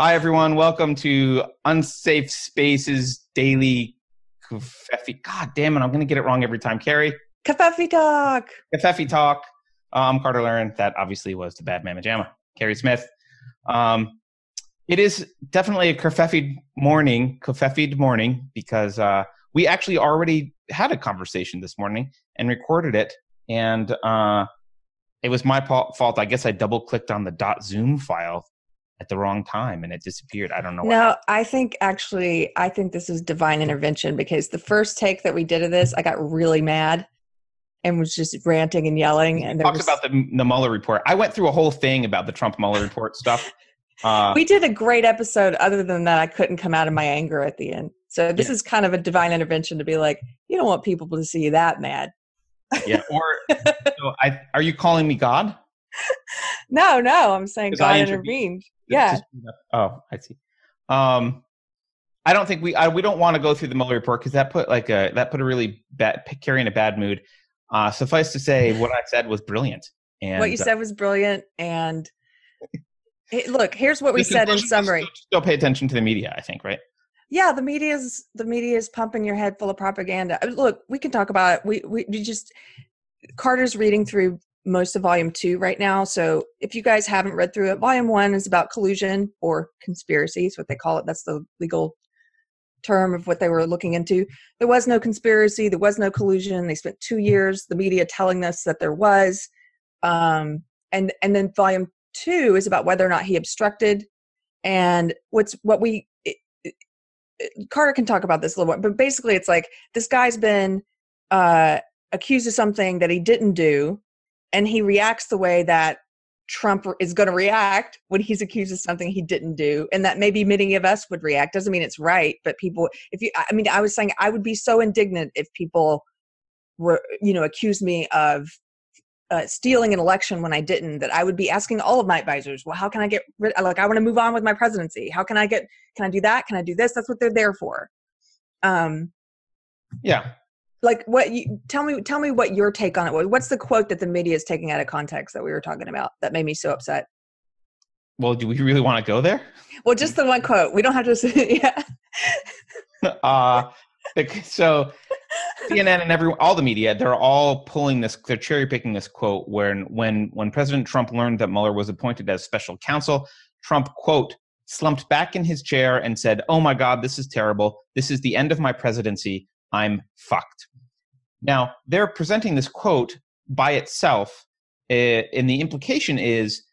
Hi, everyone. Welcome to Unsafe Spaces Daily Covfefe. God damn it, I'm going to get it wrong every time. Carrie? Covfefe Talk. Covfefe Talk. Uh, I'm Carter Laren. That obviously was the bad Mamma Jamma. Carrie Smith. Um, it is definitely a Covfefe morning, Covfefe morning, because uh, we actually already had a conversation this morning and recorded it. And uh, it was my fault. I guess I double clicked on the .zoom file at the wrong time and it disappeared. I don't know. No, I think actually, I think this is divine intervention because the first take that we did of this, I got really mad and was just ranting and yelling. And talked was, about the the Mueller report. I went through a whole thing about the Trump Mueller report stuff. Uh, we did a great episode. Other than that, I couldn't come out of my anger at the end. So this yeah. is kind of a divine intervention to be like, you don't want people to see you that mad. Yeah. Or so I, are you calling me God? no, no. I'm saying God intervened. Yeah. oh, I see. Um, I don't think we I, we don't want to go through the Mueller report because that put like a that put a really bad carrying a bad mood. Uh, suffice to say, what I said was brilliant. And what you uh, said was brilliant. And look, here's what we said in summary. Still, still pay attention to the media. I think, right? Yeah, the media is the media is pumping your head full of propaganda. Look, we can talk about it. We we, we just Carter's reading through most of volume two right now. So if you guys haven't read through it, volume one is about collusion or conspiracy, is what they call it. That's the legal term of what they were looking into. There was no conspiracy, there was no collusion. They spent two years, the media telling us that there was. Um, and and then volume two is about whether or not he obstructed. And what's what we it, it, Carter can talk about this a little bit, but basically it's like this guy's been uh, accused of something that he didn't do and he reacts the way that Trump is going to react when he's accused of something he didn't do, and that maybe many of us would react. Doesn't mean it's right, but people, if you, I mean, I was saying I would be so indignant if people were, you know, accused me of uh, stealing an election when I didn't, that I would be asking all of my advisors, well, how can I get rid? Like, I want to move on with my presidency. How can I get? Can I do that? Can I do this? That's what they're there for. Um, yeah, like what you tell me tell me what your take on it was. What's the quote that the media is taking out of context that we were talking about that made me so upset? Well do we really want to go there? Well just the one quote. We don't have to yeah. Uh so cnn and everyone all the media they're all pulling this they're cherry picking this quote when when when president trump learned that mueller was appointed as special counsel trump quote slumped back in his chair and said oh my god this is terrible. This is the end of my presidency. I'm fucked now, they're presenting this quote by itself, eh, and the implication is,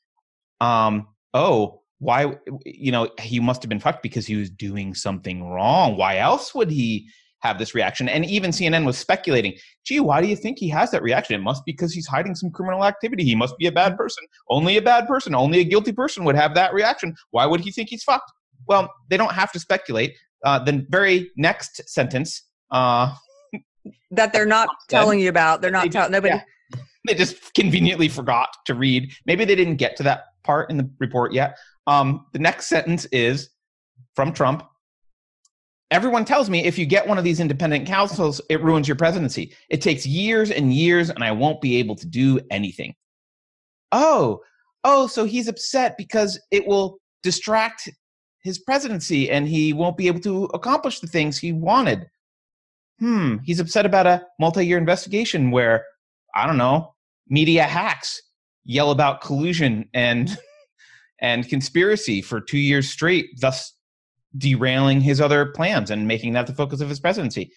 um, oh, why, you know, he must have been fucked because he was doing something wrong. Why else would he have this reaction? And even CNN was speculating, gee, why do you think he has that reaction? It must be because he's hiding some criminal activity. He must be a bad person. Only a bad person, only a guilty person would have that reaction. Why would he think he's fucked? Well, they don't have to speculate. Uh, the very next sentence, uh, that they're not telling you about. They're not telling nobody. Yeah. They just conveniently forgot to read. Maybe they didn't get to that part in the report yet. Um, the next sentence is from Trump. Everyone tells me if you get one of these independent counsels, it ruins your presidency. It takes years and years, and I won't be able to do anything. Oh, oh, so he's upset because it will distract his presidency and he won't be able to accomplish the things he wanted hmm, he's upset about a multi year investigation where, I don't know, media hacks yell about collusion and and conspiracy for two years straight, thus derailing his other plans and making that the focus of his presidency.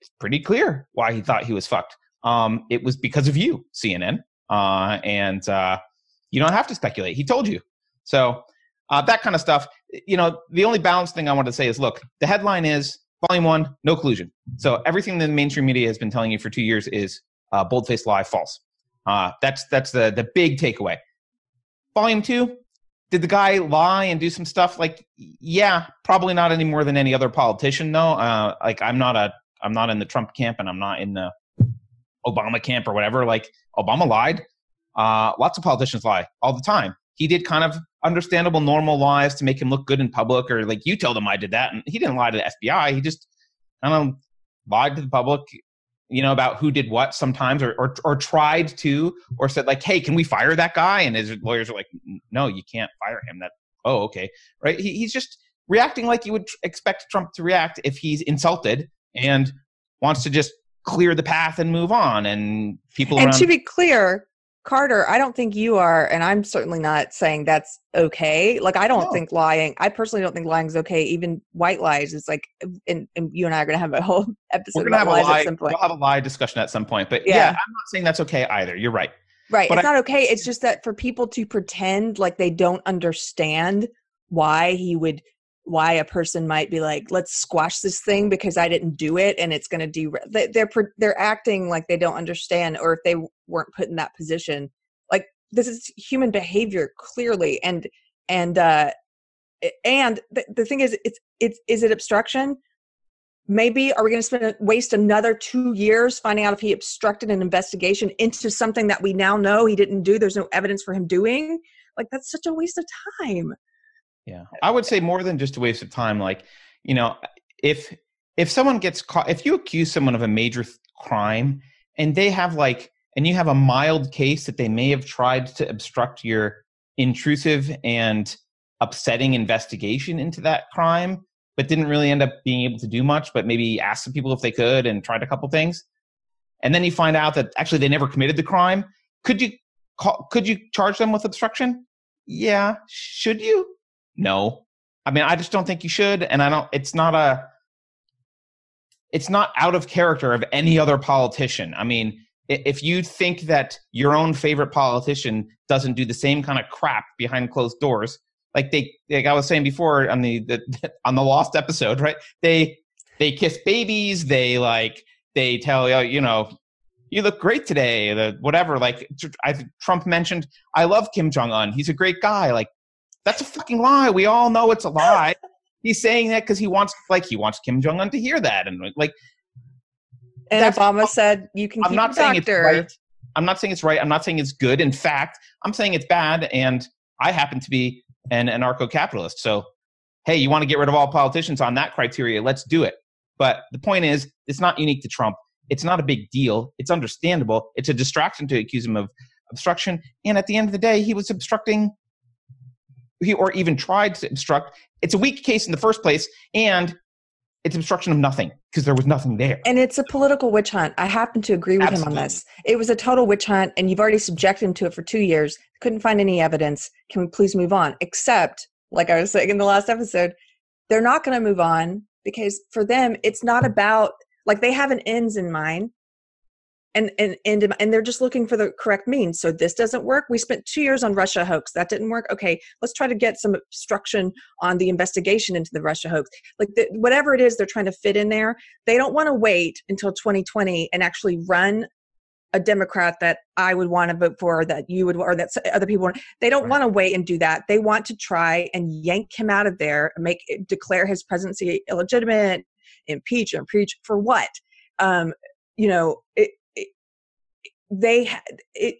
It's pretty clear why he thought he was fucked. Um, it was because of you, CNN, uh, and uh, you don't have to speculate. He told you. So uh, that kind of stuff. You know, the only balanced thing I want to say is, look, the headline is Volume one, no collusion. So everything the mainstream media has been telling you for two years is uh, bold-faced lie, false. Uh, that's that's the the big takeaway. Volume two, did the guy lie and do some stuff? Like, yeah, probably not any more than any other politician. though. uh, like I'm not a I'm not in the Trump camp and I'm not in the Obama camp or whatever. Like Obama lied. Uh, lots of politicians lie all the time. He did kind of understandable, normal lies to make him look good in public, or like you told him I did that, and he didn't lie to the FBI. He just kind of lied to the public, you know, about who did what sometimes, or, or or tried to, or said like, "Hey, can we fire that guy?" And his lawyers are like, "No, you can't fire him. That oh, okay, right? He, he's just reacting like you would expect Trump to react if he's insulted and wants to just clear the path and move on. And people and around- to be clear, Carter, I don't think you are, and I'm certainly not saying that's okay. Like, I don't No. think lying. I personally don't think lying is okay. Even white lies is like, uh, and, and you and I are going to have a whole episode we're gonna about have a lie. at some point. We'll have a lie discussion at some point. But Yeah. yeah, I'm not saying that's okay either. You're right. Right. But it's I- not okay. It's just that for people to pretend like they don't understand why he would, why a person might be like, let's squash this thing because I didn't do it and it's going to. They, they're they're acting like they don't understand, or if they weren't put in that position, like this is human behavior clearly, and and uh and the, the thing is, it's it's is it obstruction? maybe are we going to spend waste another two years finding out if he obstructed an investigation into something that we now know he didn't do there's no evidence for him doing like that's such a waste of time Yeah. I would say more than just a waste of time. Like, you know, if if someone gets caught, if you accuse someone of a major th- crime and they have like, and you have a mild case that they may have tried to obstruct your intrusive and upsetting investigation into that crime, but didn't really end up being able to do much, but maybe asked some people if they could and tried a couple things. And then you find out that actually they never committed the crime. Could you call, could you charge them with obstruction? Yeah. Should you? No. I mean, I just don't think you should. And I don't, it's not a, it's not out of character of any other politician. I mean, if you think that your own favorite politician doesn't do the same kind of crap behind closed doors, like they, like I was saying before on the, the on the lost episode, right? They, they kiss babies. They like, they tell you, you know, you look great today. The whatever. Like I Trump mentioned, I love Kim Jong Un. He's a great guy. Like that's a fucking lie. We all know it's a lie. He's saying that because he wants, like, he wants Kim Jong Un to hear that, and like, and obama said you can I'm keep not saying it's doctor right. I'm not saying it's right. I'm not saying it's good. In fact, I'm saying it's bad. And I happen to be an anarcho-capitalist. So, hey, you want to get rid of all politicians on that criteria? Let's do it. But the point is, it's not unique to Trump. It's not a big deal. It's understandable. It's a distraction to accuse him of obstruction. And at the end of the day, he was obstructing, or even tried to obstruct. It's a weak case in the first place, and it's obstruction of nothing because there was nothing there. and it's a political witch hunt. I happen to agree with him on this. It was a total witch hunt and you've already subjected him to it for two years. Couldn't find any evidence. Can we please move on? Except like i was saying in the last episode they're not going to move on because for them it's not about like they have an ends in mind and and and and they're just looking for the correct means. So this doesn't work. We spent two years on russia hoax. That didn't work. Okay let's try to get some obstruction on the investigation into the russia hoax. Like the, whatever it is they're trying to fit in there they don't want to wait until 2020 and actually run a democrat that i would want to vote for or that you would or that other people want. They don't Right. want to wait and do that. They want to try and yank him out of there make declare his presidency illegitimate impeach and preach for what? Um you know it they it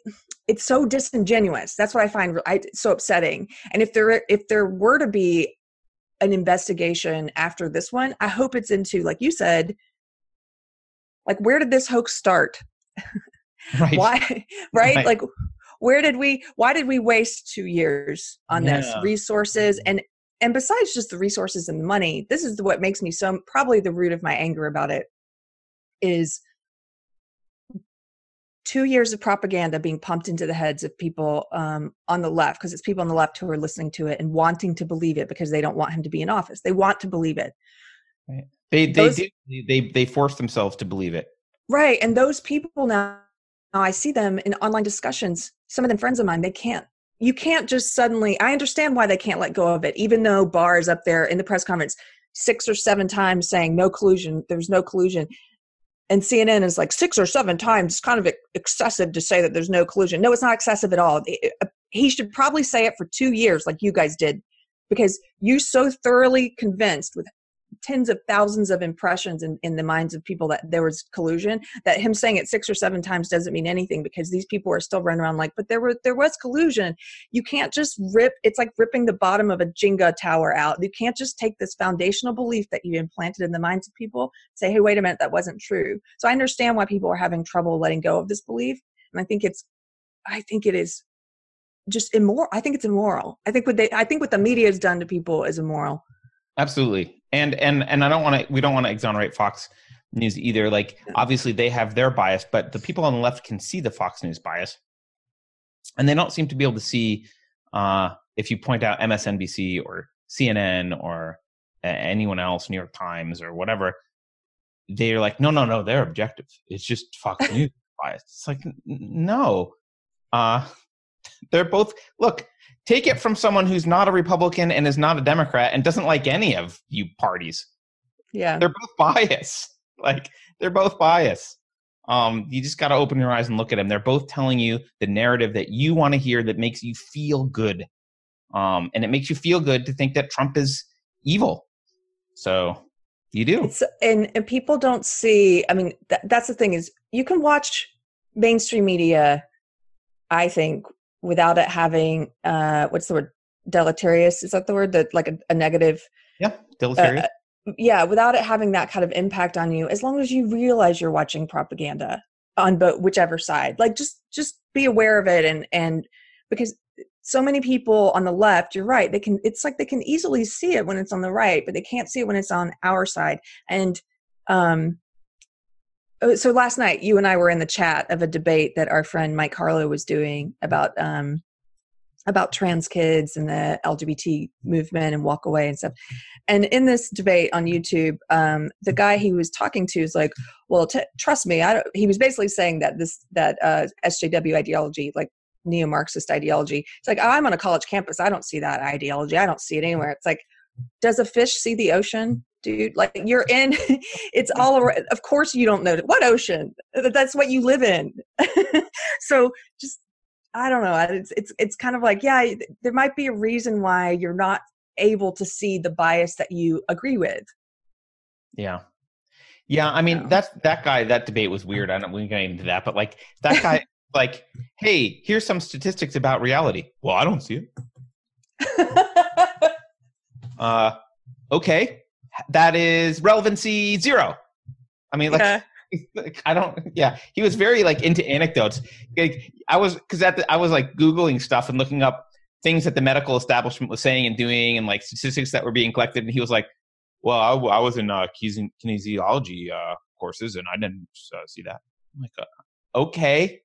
it's so disingenuous that's what i find I, so upsetting and if there if there were to be an investigation after this one i hope it's into like you said like where did this hoax start Right. why right? Right. like where did we why did we waste two years on this resources mm-hmm. and and besides just the resources and the money this is what makes me so probably the root of my anger about it is two years of propaganda being pumped into the heads of people um, on the left because it's people on the left who are listening to it and wanting to believe it because they don't want him to be in office they want to believe it Right. They they Those- do they they force themselves to believe it. Right. And those people now, now I see them in online discussions. Some of them friends of mine, they can't, you can't just suddenly, I understand why they can't let go of it, even though Barr is up there in the press conference six or seven times saying no collusion, there's no collusion. And CNN is like six or seven times, it's kind of excessive to say that there's no collusion. No, it's not excessive at all. It- uh, he should probably say it for two years, like you guys did, because you so thoroughly convinced with tens of thousands of impressions in, in the minds of people that there was collusion that him saying it six or seven times doesn't mean anything because these people are still running around like but there were there was collusion you can't just rip it's like ripping the bottom of a jenga tower out you can't just take this foundational belief that you implanted in the minds of people say hey wait a minute that wasn't true so i understand why people are having trouble letting go of this belief and i think it's i think it is just immoral. I think it's immoral. I think what they I think what the media has done to people is immoral. Absolutely. And and and I don't want to we don't want to exonerate Fox News either. Like obviously they have their bias, but the people on the left can see the Fox News bias. And they don't seem to be able to see uh, if you point out MSNBC or CNN or anyone else, New York Times or whatever, they're like, no, no, no, they're objective. It's just Fox News bias. It's like, no. Uh, they're both, look, take it from someone who's not a Republican and is not a Democrat and doesn't like any of you parties. Yeah. They're both biased. Like, they're both biased. Um, you just got to open your eyes and look at them. They're both telling you the narrative that you want to hear that makes you feel good. Um, and it makes you feel good to think that Trump is evil. So you do. It's, and, and people don't see, I mean, th- that's the thing is you can watch mainstream media, I think, without it having, uh, what's the word? Deleterious. Is that the word that like a, a negative? Yeah. Deleterious. Uh, yeah. Without it having that kind of impact on you, as long as you realize you're watching propaganda on both, whichever side, like just, just be aware of it. And, and because so many people on the left you're right they can it's like they can easily see it when it's on the right but they can't see it when it's on our side and um so last night you and i were in the chat of a debate that our friend mike harlow was doing about um about trans kids and the lgbt movement and walk away and stuff. And in this debate on youtube um the guy he was talking to is like well t- trust me i don't he was basically saying that this that uh sjw ideology like neo-marxist ideology it's like oh, i'm on a college campus. I don't see that ideology. I don't see it anywhere. It's like does a fish see the ocean dude like you're in it's all around of course you don't know what ocean that's what you live in. So just i don't know it's it's it's kind of like yeah there might be a reason why you're not able to see the bias that you agree with. Yeah. Yeah i mean that's that guy that debate was weird i don't we can get into that but like that guy like, hey, here's some statistics about reality. Well, I don't see it. uh, okay, that is relevancy zero. I mean, like, yeah. I don't. Yeah, he was very like into anecdotes. Like, I was because at the, I was like googling stuff and looking up things that the medical establishment was saying and doing, and like statistics that were being collected. And he was like, "Well, I, I was in uh, kinesiology uh, courses, and I didn't uh, see that." I'm like, uh, okay,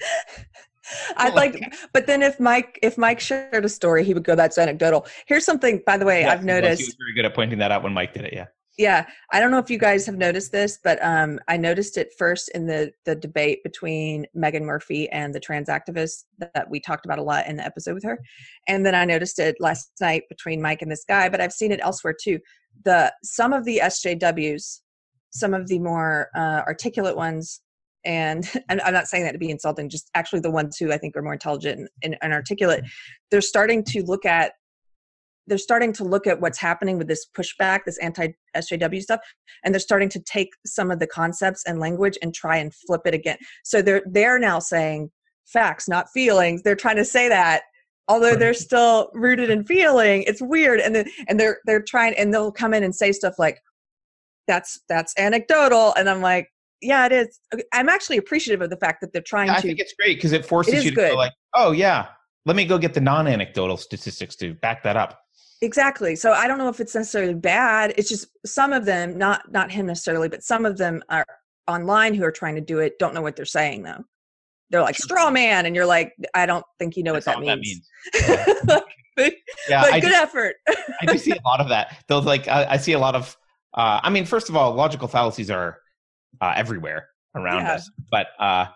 I'd like, but then if Mike if Mike shared a story, he would go, "That's anecdotal." Here's something, by the way, I've noticed. He was very good at pointing that out when Mike did it. Yeah. Yeah, I don't know if you guys have noticed this, but um, I noticed it first in the the debate between Meghan Murphy and the trans activist that we talked about a lot in the episode with her, and then I noticed it last night between Mike and this guy. But I've seen it elsewhere too. The some of the SJWs, some of the more uh, articulate ones, and I'm not saying that to be insulting, just actually the ones who I think are more intelligent and, and, and articulate, mm-hmm. they're starting to look at they're starting to look at what's happening with this pushback, this anti SJW stuff, and they're starting to take some of the concepts and language and try and flip it again. So they're they're now saying facts, not feelings. They're trying to say that, although they're still rooted in feeling. It's weird, and then and they're they're trying and they'll come in and say stuff like, "That's that's anecdotal," and I'm like, yeah, it is. I'm actually appreciative of the fact that they're trying yeah, to. I think it's great because it forces it you to good. go like, oh yeah, let me go get the non-anecdotal statistics to back that up. Exactly. So I don't know if it's necessarily bad. It's just some of them, not not him necessarily, but some of them are online who are trying to do it don't know what they're saying though. They're like straw man, and you're like, I don't think you know what that, means. That means. Yeah. but, yeah, but good effort. I do see a lot of that. Those like I, I see a lot of. Uh, I mean, first of all, logical fallacies are uh, everywhere around yeah. us. But uh,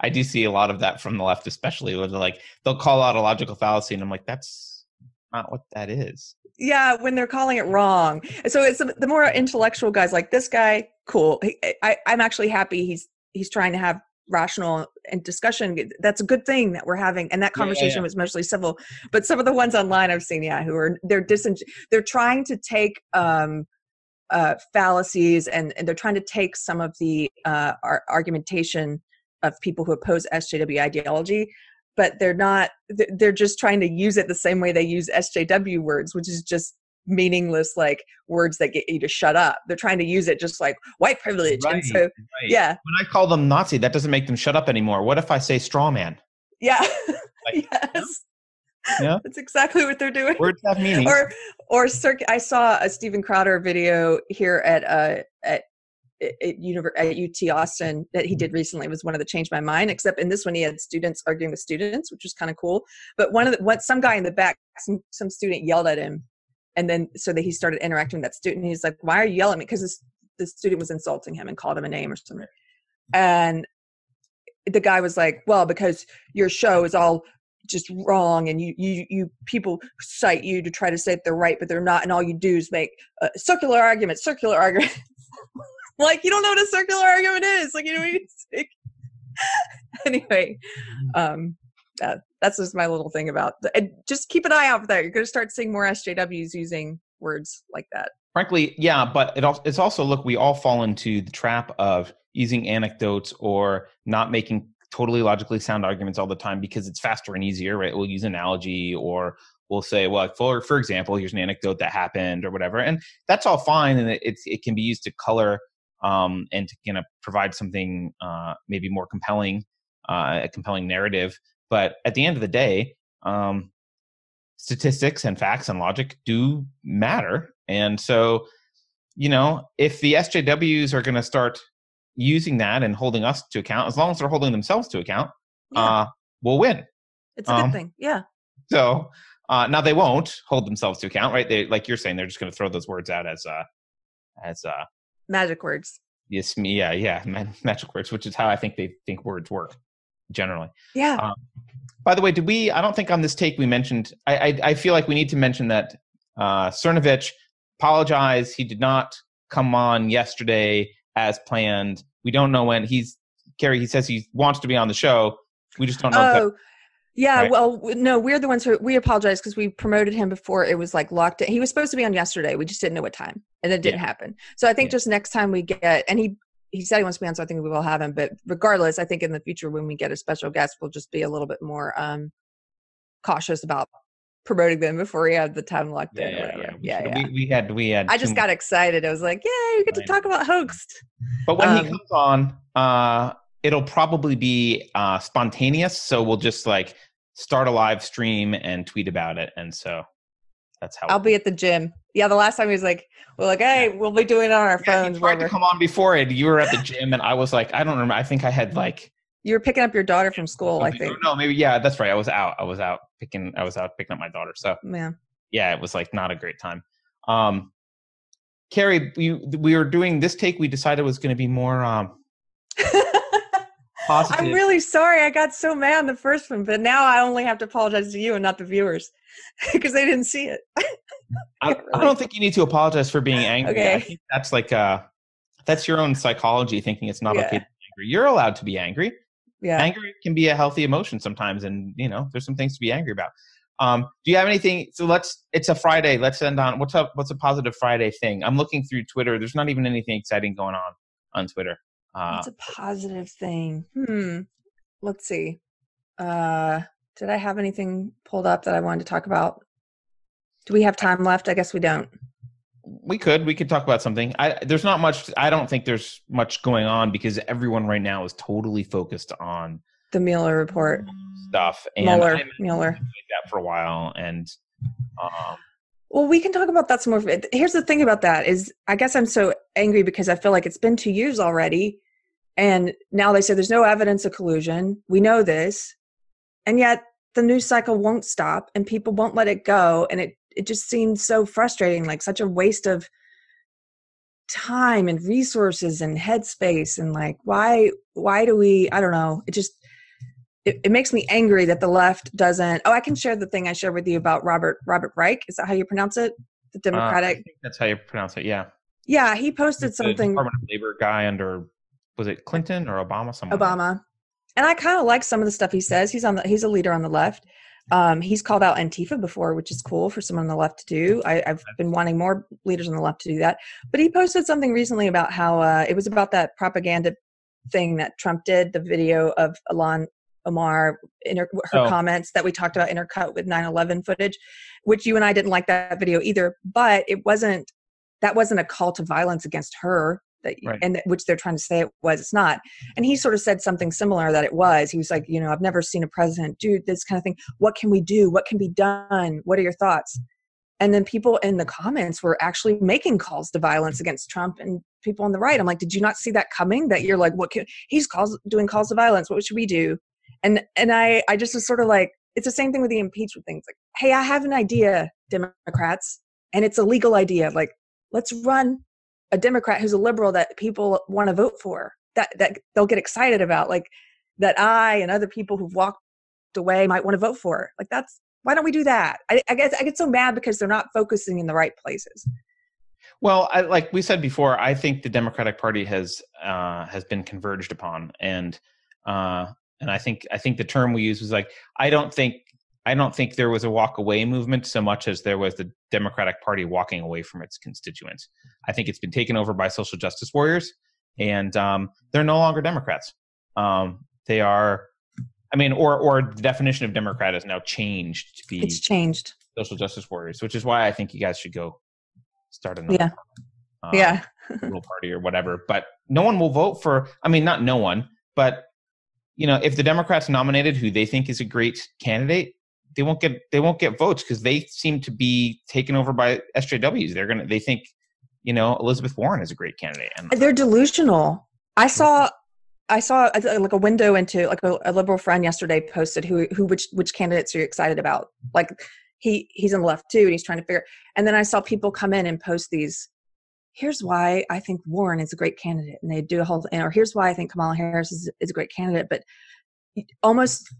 I do see a lot of that from the left, especially where they're like they'll call out a logical fallacy, and I'm like, that's not what that is. Yeah, when they're calling it wrong. So it's the more intellectual guys like this guy. Cool. I, I'm actually happy he's he's trying to have rational and discussion that's a good thing that we're having and that conversation yeah, yeah, yeah. was mostly civil but some of the ones online i've seen yeah who are they're dising they're trying to take um uh, fallacies and, and they're trying to take some of the uh, argumentation of people who oppose SJW ideology, but they're not, they're just trying to use it the same way they use SJW words, which is just meaningless like words that get you to shut up they're trying to use it just like white privilege right, and so right. yeah when i call them nazi that doesn't make them shut up anymore what if i say straw man Yeah. Like, yes. Yeah. That's exactly what they're doing. Words have meaning. or or circ- I saw a Steven Crowder video here at uh at at, univer- at UT Austin that he did recently It was one of the changed my mind. Except in this one, he had students arguing with students, which was kind of cool. But one of the what some guy in the back, some some student yelled at him, and then so that he started interacting with that student. He's like, "Why are you yelling at me?" Because the student was insulting him and called him a name or something. And the guy was like, "Well, because your show is all just wrong and you you you people cite you to try to say that they're right but they're not and all you do is make uh, circular arguments circular arguments like you don't know what a circular argument is. Like you know what I mean? Like- anyway um that, that's just my little thing about the, and just keep an eye out for that. You're going to start seeing more sjws using words like that. Frankly, yeah, but it also, it's also look, we all fall into the trap of using anecdotes or not making totally logically sound arguments all the time because it's faster and easier, right? We'll use analogy or we'll say, well, for for example, here's an anecdote that happened or whatever, and that's all fine, and it it can be used to color um, and to kind of provide something uh, maybe more compelling, uh, a compelling narrative. But at the end of the day, um, statistics and facts and logic do matter. And so, you know, if the SJWs are going to start using that and holding us to account, as long as they're holding themselves to account, Yeah. uh, we'll win. it's a um, good thing yeah So uh, now they won't hold themselves to account, right? They, like you're saying, they're just going to throw those words out as, uh, as, uh, magic words yes, me, yeah, yeah, magic words, which is how I think they think words work generally. yeah Um, By the way, did we? I don't think on this take we mentioned. I I, I feel like we need to mention that uh, Cernovich apologized. He did not come on yesterday as planned. We don't know when he's. Carrie, he says he wants to be on the show. We just don't know. if that- Oh, yeah. Right. Well, no, we're the ones who we apologize because we promoted him before it was like locked. In. He was supposed to be on yesterday. We just didn't know what time, and it didn't happen. So I think Yeah. just next time we get, and he he said he wants to be on, so I think we will have him. But regardless, I think in the future when we get a special guest, we'll just be a little bit more um cautious about promoting them before we have the time locked in. or whatever. We, yeah, yeah. We, we had we had. I just got excited. I was like, "Yay, we get to talk about hoaxed." But when um, he comes on, uh, it'll probably be uh, spontaneous. So we'll just like start a live stream and tweet about it, and so that's how. I'll be at the gym. Yeah, the last time he was like, "We're like, hey, we'll be doing it on our Yeah, phones." he tried to come on before it. You were at the gym, and I was like, I don't remember. I think I had like, You were picking up your daughter from school, I think. no, maybe yeah, that's right. I was out. I was out picking. I was out picking up my daughter. So Yeah. yeah, it was like not a great time. Um, Carrie, we we were doing this take. We decided was going to be more um, positive. I'm really sorry. I got so mad in the first one, but now I only have to apologize to you and not the viewers because they didn't see it. I, Really? I don't think you need to apologize for being angry. I think that's like uh that's your own psychology thinking it's not Yeah. okay to be angry. You're allowed to be angry. Yeah. Anger can be a healthy emotion sometimes, and you know there's some things to be angry about. Um, do you have anything? So let's. It's a Friday. Let's end on what's up. What's a positive Friday thing? I'm looking through Twitter. There's not even anything exciting going on on Twitter. Uh, It's a positive thing. Hmm. Let's see. Uh did I have anything pulled up that I wanted to talk about? Do we have time left? I guess we don't. We could. We could talk about something. I, there's not much. I don't think there's much going on because everyone right now is totally focused on The Mueller report. stuff. And Mueller. Mueller. that for a while, and um, Well, we can talk about that some more. Here's the thing about that is I guess I'm so angry because I feel like it's been two years already. And now they say there's no evidence of collusion. We know this. And yet the news cycle won't stop and people won't let it go. And it, it just seems so frustrating, like such a waste of time and resources and headspace. And like, why, why do we, I don't know. It just, it, it makes me angry that the left doesn't. Oh, I can share the thing I shared with you about Robert Robert Reich. Is that how you pronounce it? The uh, I Democratic. think that's how you pronounce it. Yeah, yeah, he posted the something. Department of Labor guy under was it Clinton or Obama? Someone Obama, and I kind of like some of the stuff he says. He's on the he's a leader on the left. Um, he's called out Antifa before, which is cool for someone on the left to do. I, I've been wanting more leaders on the left to do that. But he posted something recently about how uh, it was about that propaganda thing that Trump did, the video of Ilhan Omar, inter- her Oh. comments that we talked about intercut with 9-11 footage, which you and I didn't like that video either. But it wasn't that wasn't a call to violence against her. That Right. and that, which they're trying to say it was it's not. And he mm-hmm. sort of said something similar that it was. He was like you know i've never seen a president do this kind of thing. What can we do? What can be done? What are your thoughts? And then people in the comments were actually making calls to violence against trump and people on the right. I'm like did you not see that coming? That you're like what can he's calls doing calls to violence. What should we do? And and i i just was sort of like it's the same thing with the impeachment things like hey i have an idea democrats and it's a legal idea. Like let's run a democrat who's a liberal that people want to vote for that that they'll get excited about like that i and other people who've walked away might want to vote for. Like that's why don't we do that? I, I guess i get so mad because they're not focusing in the right places. Well, I, like we said before, I think the Democratic Party has uh, has been converged upon, and uh, and I think I think the term we use was like I don't think I don't think there was a walk away movement so much as there was the Democratic Party walking away from its constituents. I think it's been taken over by social justice warriors, and um, they're no longer Democrats. Um, they are, I mean, or or the definition of Democrat has now changed to be it's changed social justice warriors, which is why I think you guys should go start another Yeah. um, yeah little party or whatever. But no one will vote for. I mean, not no one, but you know, if the Democrats nominated who they think is a great candidate, they won't get they won't get votes because they seem to be taken over by SJWs. They're gonna they think you know Elizabeth Warren is a great candidate, and they're delusional. I saw i saw uh, like a window into like a, a liberal friend yesterday posted who who which which candidates are you excited about? Like he he's on the left too and he's trying to figure and then i saw people come in and post these here's why i think warren is a great candidate and they do a whole or here's why i think kamala harris is, is a great candidate but almost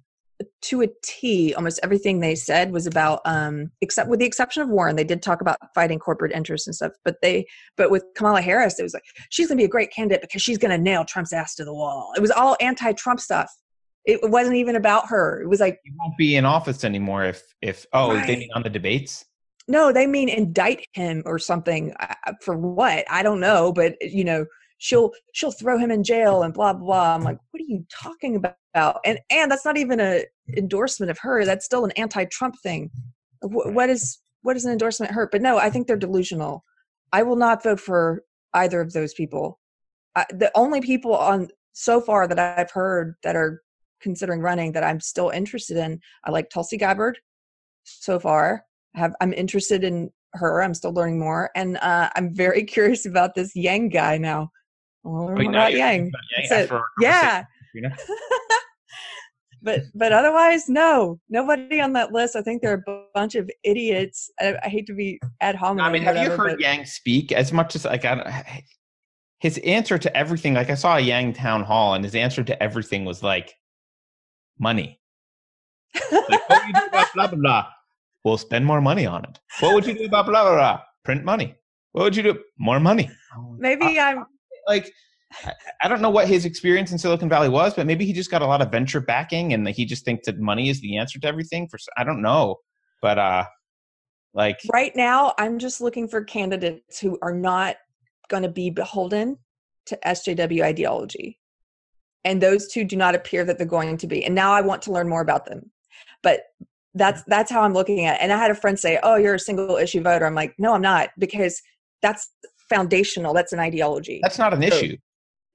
to a T, almost everything they said was about, um, except with the exception of Warren, they did talk about fighting corporate interests and stuff. But they, but with Kamala Harris, it was like she's going to be a great candidate because she's going to nail Trump's ass to the wall. It was all anti-Trump stuff. It wasn't even about her. It was like, you won't be in office anymore if if oh they mean on the debates. no, they mean indict him or something uh, for what? I don't know, but you know, she'll she'll throw him in jail and blah blah. blah. I'm like, what are you talking about? And and that's not even a endorsement of her. That's still an anti-Trump thing. Wh- What is what is an endorsement hurt? But no, I think they're delusional. I will not vote for either of those people. I, the only people on so far that I've heard that are considering running that I'm still interested in, I like Tulsi Gabbard so far. I have I'm interested in her. I'm still learning more, and uh, I'm very curious about this Yang guy now. I want to learn Wait, more now about you're Yang. Yang That's it. after our Yeah, but but otherwise, no, nobody on that list. I think they're a bunch of idiots. I, I hate to be at home. I mean, have you heard but- Yang speak as much as like I don't, his answer to everything? Like I saw a Yang town hall, and his answer to everything was like money. Like, what you do about blah blah blah? We'll spend more money on it. What would you do about blah blah blah? Print money. What would you do? More money. Maybe ah. I'm Like I- don't know what his experience in Silicon Valley was, but maybe he just got a lot of venture backing, and he just thinks that money is the answer to everything. For I don't know, but uh, like right now. I'm just looking for candidates who are not going to be beholden to SJW ideology, and those two do not appear that they're going to be. And now I want to learn more about them, but that's that's how I'm looking at. it. And I had a friend say, "Oh, you're a single issue voter." I'm like, "No, I'm not," because that's foundational. That's an ideology. that's not an So- issue.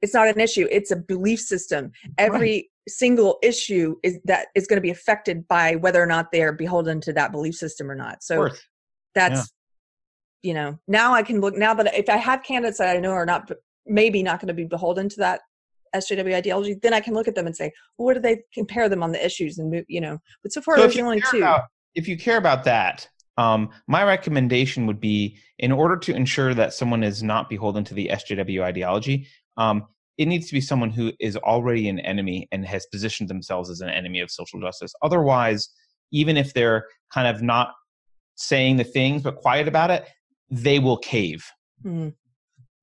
it's not an issue it's a belief system every single issue is that is going to be affected by whether or not they're beholden to that belief system or not so course. that's you know now i can look now that if i have candidates that i know are not maybe not going to be beholden to that sjw ideology then i can look at them and say well, what do they compare them on the issues and move you know but so far So there's only two about- if you care about that, um, my recommendation would be in order to ensure that someone is not beholden to the SJW ideology, um, it needs to be someone who is already an enemy and has positioned themselves as an enemy of social justice. Otherwise, even if they're kind of not saying the things but quiet about it, they will cave Hmm.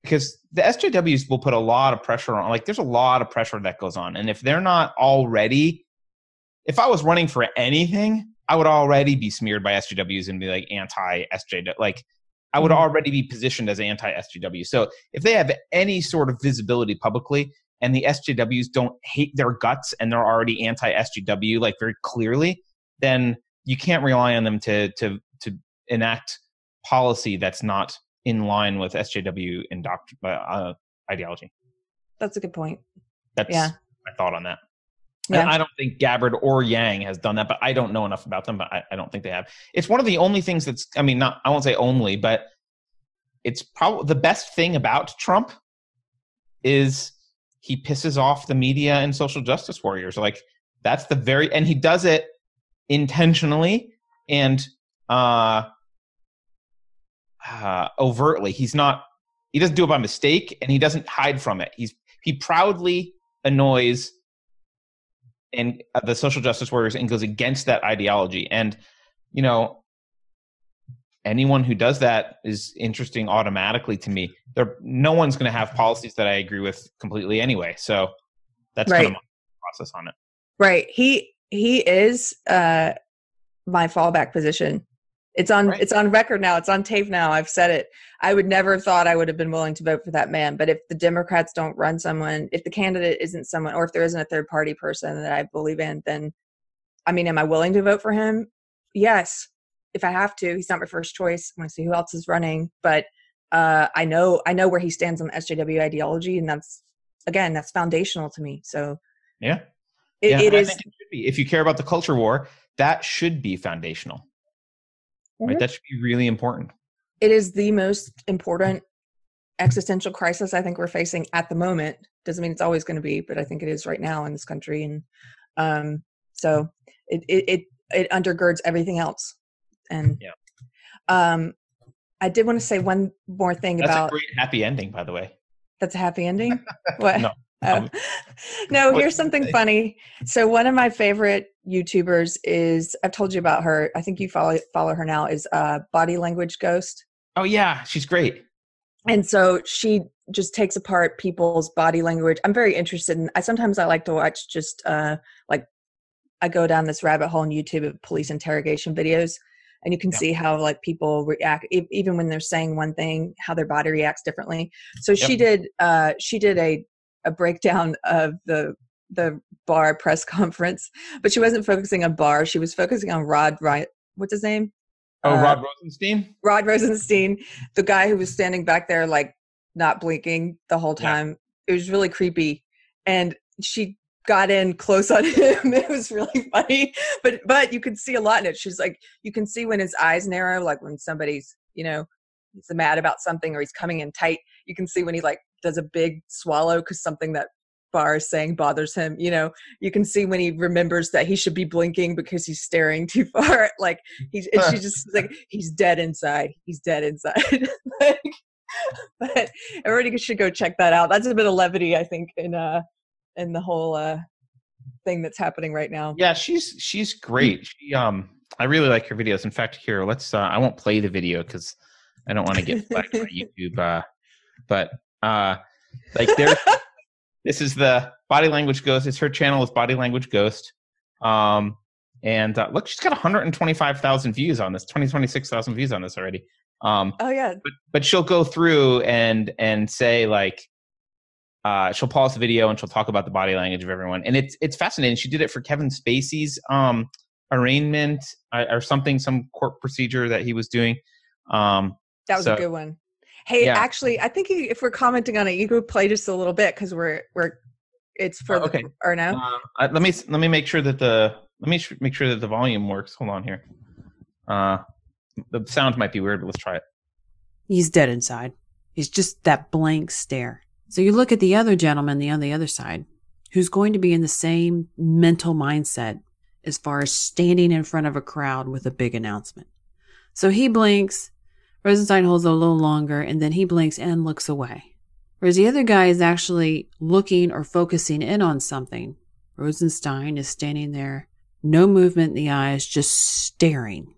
because the SJWs will put a lot of pressure on. Like, there's a lot of pressure that goes on, and if they're not already, if I was running for anything, I would already be smeared by SJWs and be like anti SJW. Like, I would Mhm. already be positioned as anti SJW. So if they have any sort of visibility publicly, and the SJWs don't hate their guts and they're already anti SJW, like very clearly, then you can't rely on them to to to enact policy that's not in line with SJW indoct- uh, ideology. That's a good point. That's Yeah. my thought on that. Yeah. I don't think Gabbard or Yang has done that, but I don't know enough about them. But I, I don't think they have. It's one of the only things that's. I mean, not. I won't say only, but it's probably the best thing about Trump is he pisses off the media and social justice warriors. Like that's the very, and he does it intentionally and uh, uh overtly. He's not. He doesn't do it by mistake, and he doesn't hide from it. He's he proudly annoys and uh, the social justice warriors and goes against that ideology and you know anyone who does that is interesting automatically to me there no one's going to have policies that i agree with completely anyway so that's kind of Right. my process on it Right. He he is uh my fallback position. It's on Right. it's on record now. It's on tape now. I've said it. I would never have thought I would have been willing to vote for that man. But if the Democrats don't run someone, if the candidate isn't someone, or if there isn't a third party person that I believe in, then I mean, am I willing to vote for him? Yes. If I have to, he's not my first choice. I want to see who else is running. But uh, I know I know where he stands on the SJW ideology, and that's again that's foundational to me. So yeah it, yeah, it and I think it should be. if you care about the culture war that should be foundational right Mhm. that should be really important it is the most important existential crisis I think we're facing at the moment. Doesn't mean it's always going to be, but I think it is right now in this country, and um, so it it it, it undergirds everything else. And Yeah. um, I did want to say one more thing that's about a great happy ending by the way that's a happy ending. What? No. Oh. Um, no, here's something funny. So one of my favorite YouTubers is I've told you about her. I think you follow follow her now. Is uh, Body Language Ghost. oh yeah she's great and so she just takes apart people's body language i'm very interested in i sometimes i like to watch just uh like i go down this rabbit hole on youtube of police interrogation videos and you can Yeah. see how like people react even when they're saying one thing how their body reacts differently so she did uh she did a a breakdown of the the Barr press conference but she wasn't focusing on Barr she was focusing on rod right what's his name oh Uh, rod rosenstein Rod Rosenstein, the guy who was standing back there like not blinking the whole Yeah. time. It was really creepy. And she got in close on him. It was really funny. But but you could see a lot in it. She's like you can see when his eyes narrow, like when somebody's, you know, he's mad about something or he's coming in tight. You can see when he like does a big swallow because something that Barr is saying bothers him. You know, you can see when he remembers that he should be blinking because he's staring too far. Like he's just like he's dead inside. He's dead inside. like, but everybody should go check that out. That's a bit of levity, I think, in uh in the whole uh thing that's happening right now. Yeah, she's she's great. She um I really like her videos. In fact, here let's uh I won't play the video cuz I don't want to get flagged by YouTube uh but uh like there's this is the body language ghost. It's her channel is body language ghost. Um and uh, look, she's got 125,000 views on this, 2026,000 views on this already. Um Oh yeah. but but she'll go through and and say like uh she'll pause the video and she'll talk about the body language of everyone and it's it's fascinating she did it for kevin spacey's um arraignment uh, or something some court procedure that he was doing um That was So- a good one. Hey, Yeah. actually, I think if we're commenting on it, you could play just a little bit because we're we're it's for Oh, the okay. or no. uh, I- let me let me make sure that the let me sh- make sure that the volume works hold on here uh the sound might be weird but let's try it He's dead inside. He's just that blank stare. So you look at the other gentleman the on the other side, who's going to be in the same mental mindset as far as standing in front of a crowd with a big announcement. So he blinks, Rosenstein holds a little longer, and then he blinks and looks away. Whereas the other guy is actually looking or focusing in on something. Rosenstein is standing there, no movement in the eyes, just staring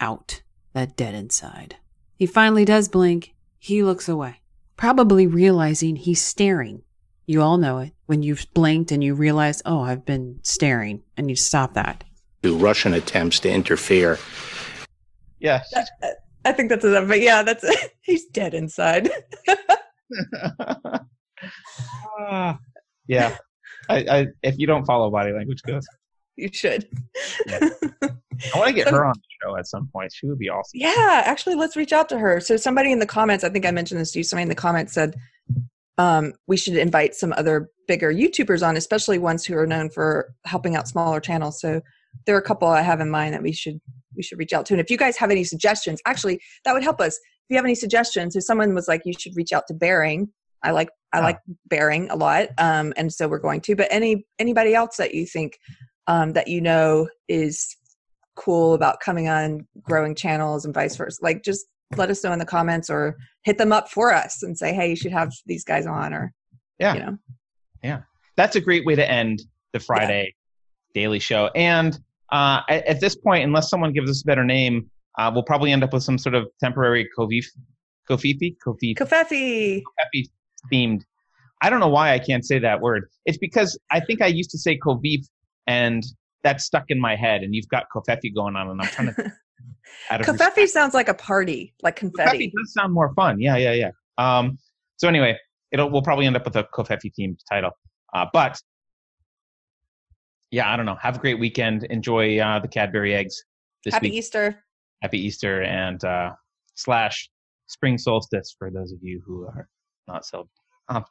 out that dead inside. He finally does blink. He looks away, probably realizing he's staring. You all know it. When you've blinked and you realize, oh, I've been staring, and you stop that. to Russian attempts to interfere. yeah I think that's enough. But yeah, that's he's dead inside. Ah, yeah I, I if you don't follow body language ghost you should. Yeah. i want to get So- her on the show at some point she would be awesome Yeah, actually, let's reach out to her. So, somebody in the comments, I think I mentioned this to you. Somebody in the comments said um, we should invite some other bigger YouTubers on, especially ones who are known for helping out smaller channels. So there are a couple I have in mind that we should we should reach out to. And if you guys have any suggestions, actually, that would help us. If you have any suggestions, if someone was like, you should reach out to Bearing. I like I Yeah. like Bearing a lot, um, and so we're going to. But any anybody else that you think um, that you know is cool about coming on growing channels and vice versa, like just let us know in the comments or hit them up for us and say, hey, you should have these guys on, or Yeah. you know, yeah, that's a great way to end the Friday Daily Show. And uh, at, at this point, unless someone gives us a better name, uh, we'll probably end up with some sort of temporary Kofif, Kofifi, Kofifi, Kofefi. Kofifi themed. I don't know why I can't say that word. It's because I think I used to say Kovif, and that's stuck in my head. And you've got Kofefi going on, and I'm trying to. Confetti sounds like a party, like Kofefi confetti. does sound more fun. Yeah, yeah, yeah. Um, so anyway, it'll we'll probably end up with a Covfefe themed title. Uh, but yeah, I don't know. Have a great weekend. Enjoy uh, the Cadbury eggs this Happy week. Easter. Happy Easter and uh, slash spring solstice for those of you who are not so. I'm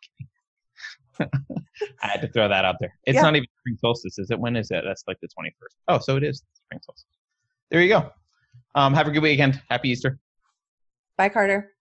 kidding. I had to throw that out there. It's Yeah. not even spring solstice, is it? When is it? That's like the 21st. Oh, so it is spring solstice. There you go. Um, have a good weekend. Happy Easter. Bye, Carter.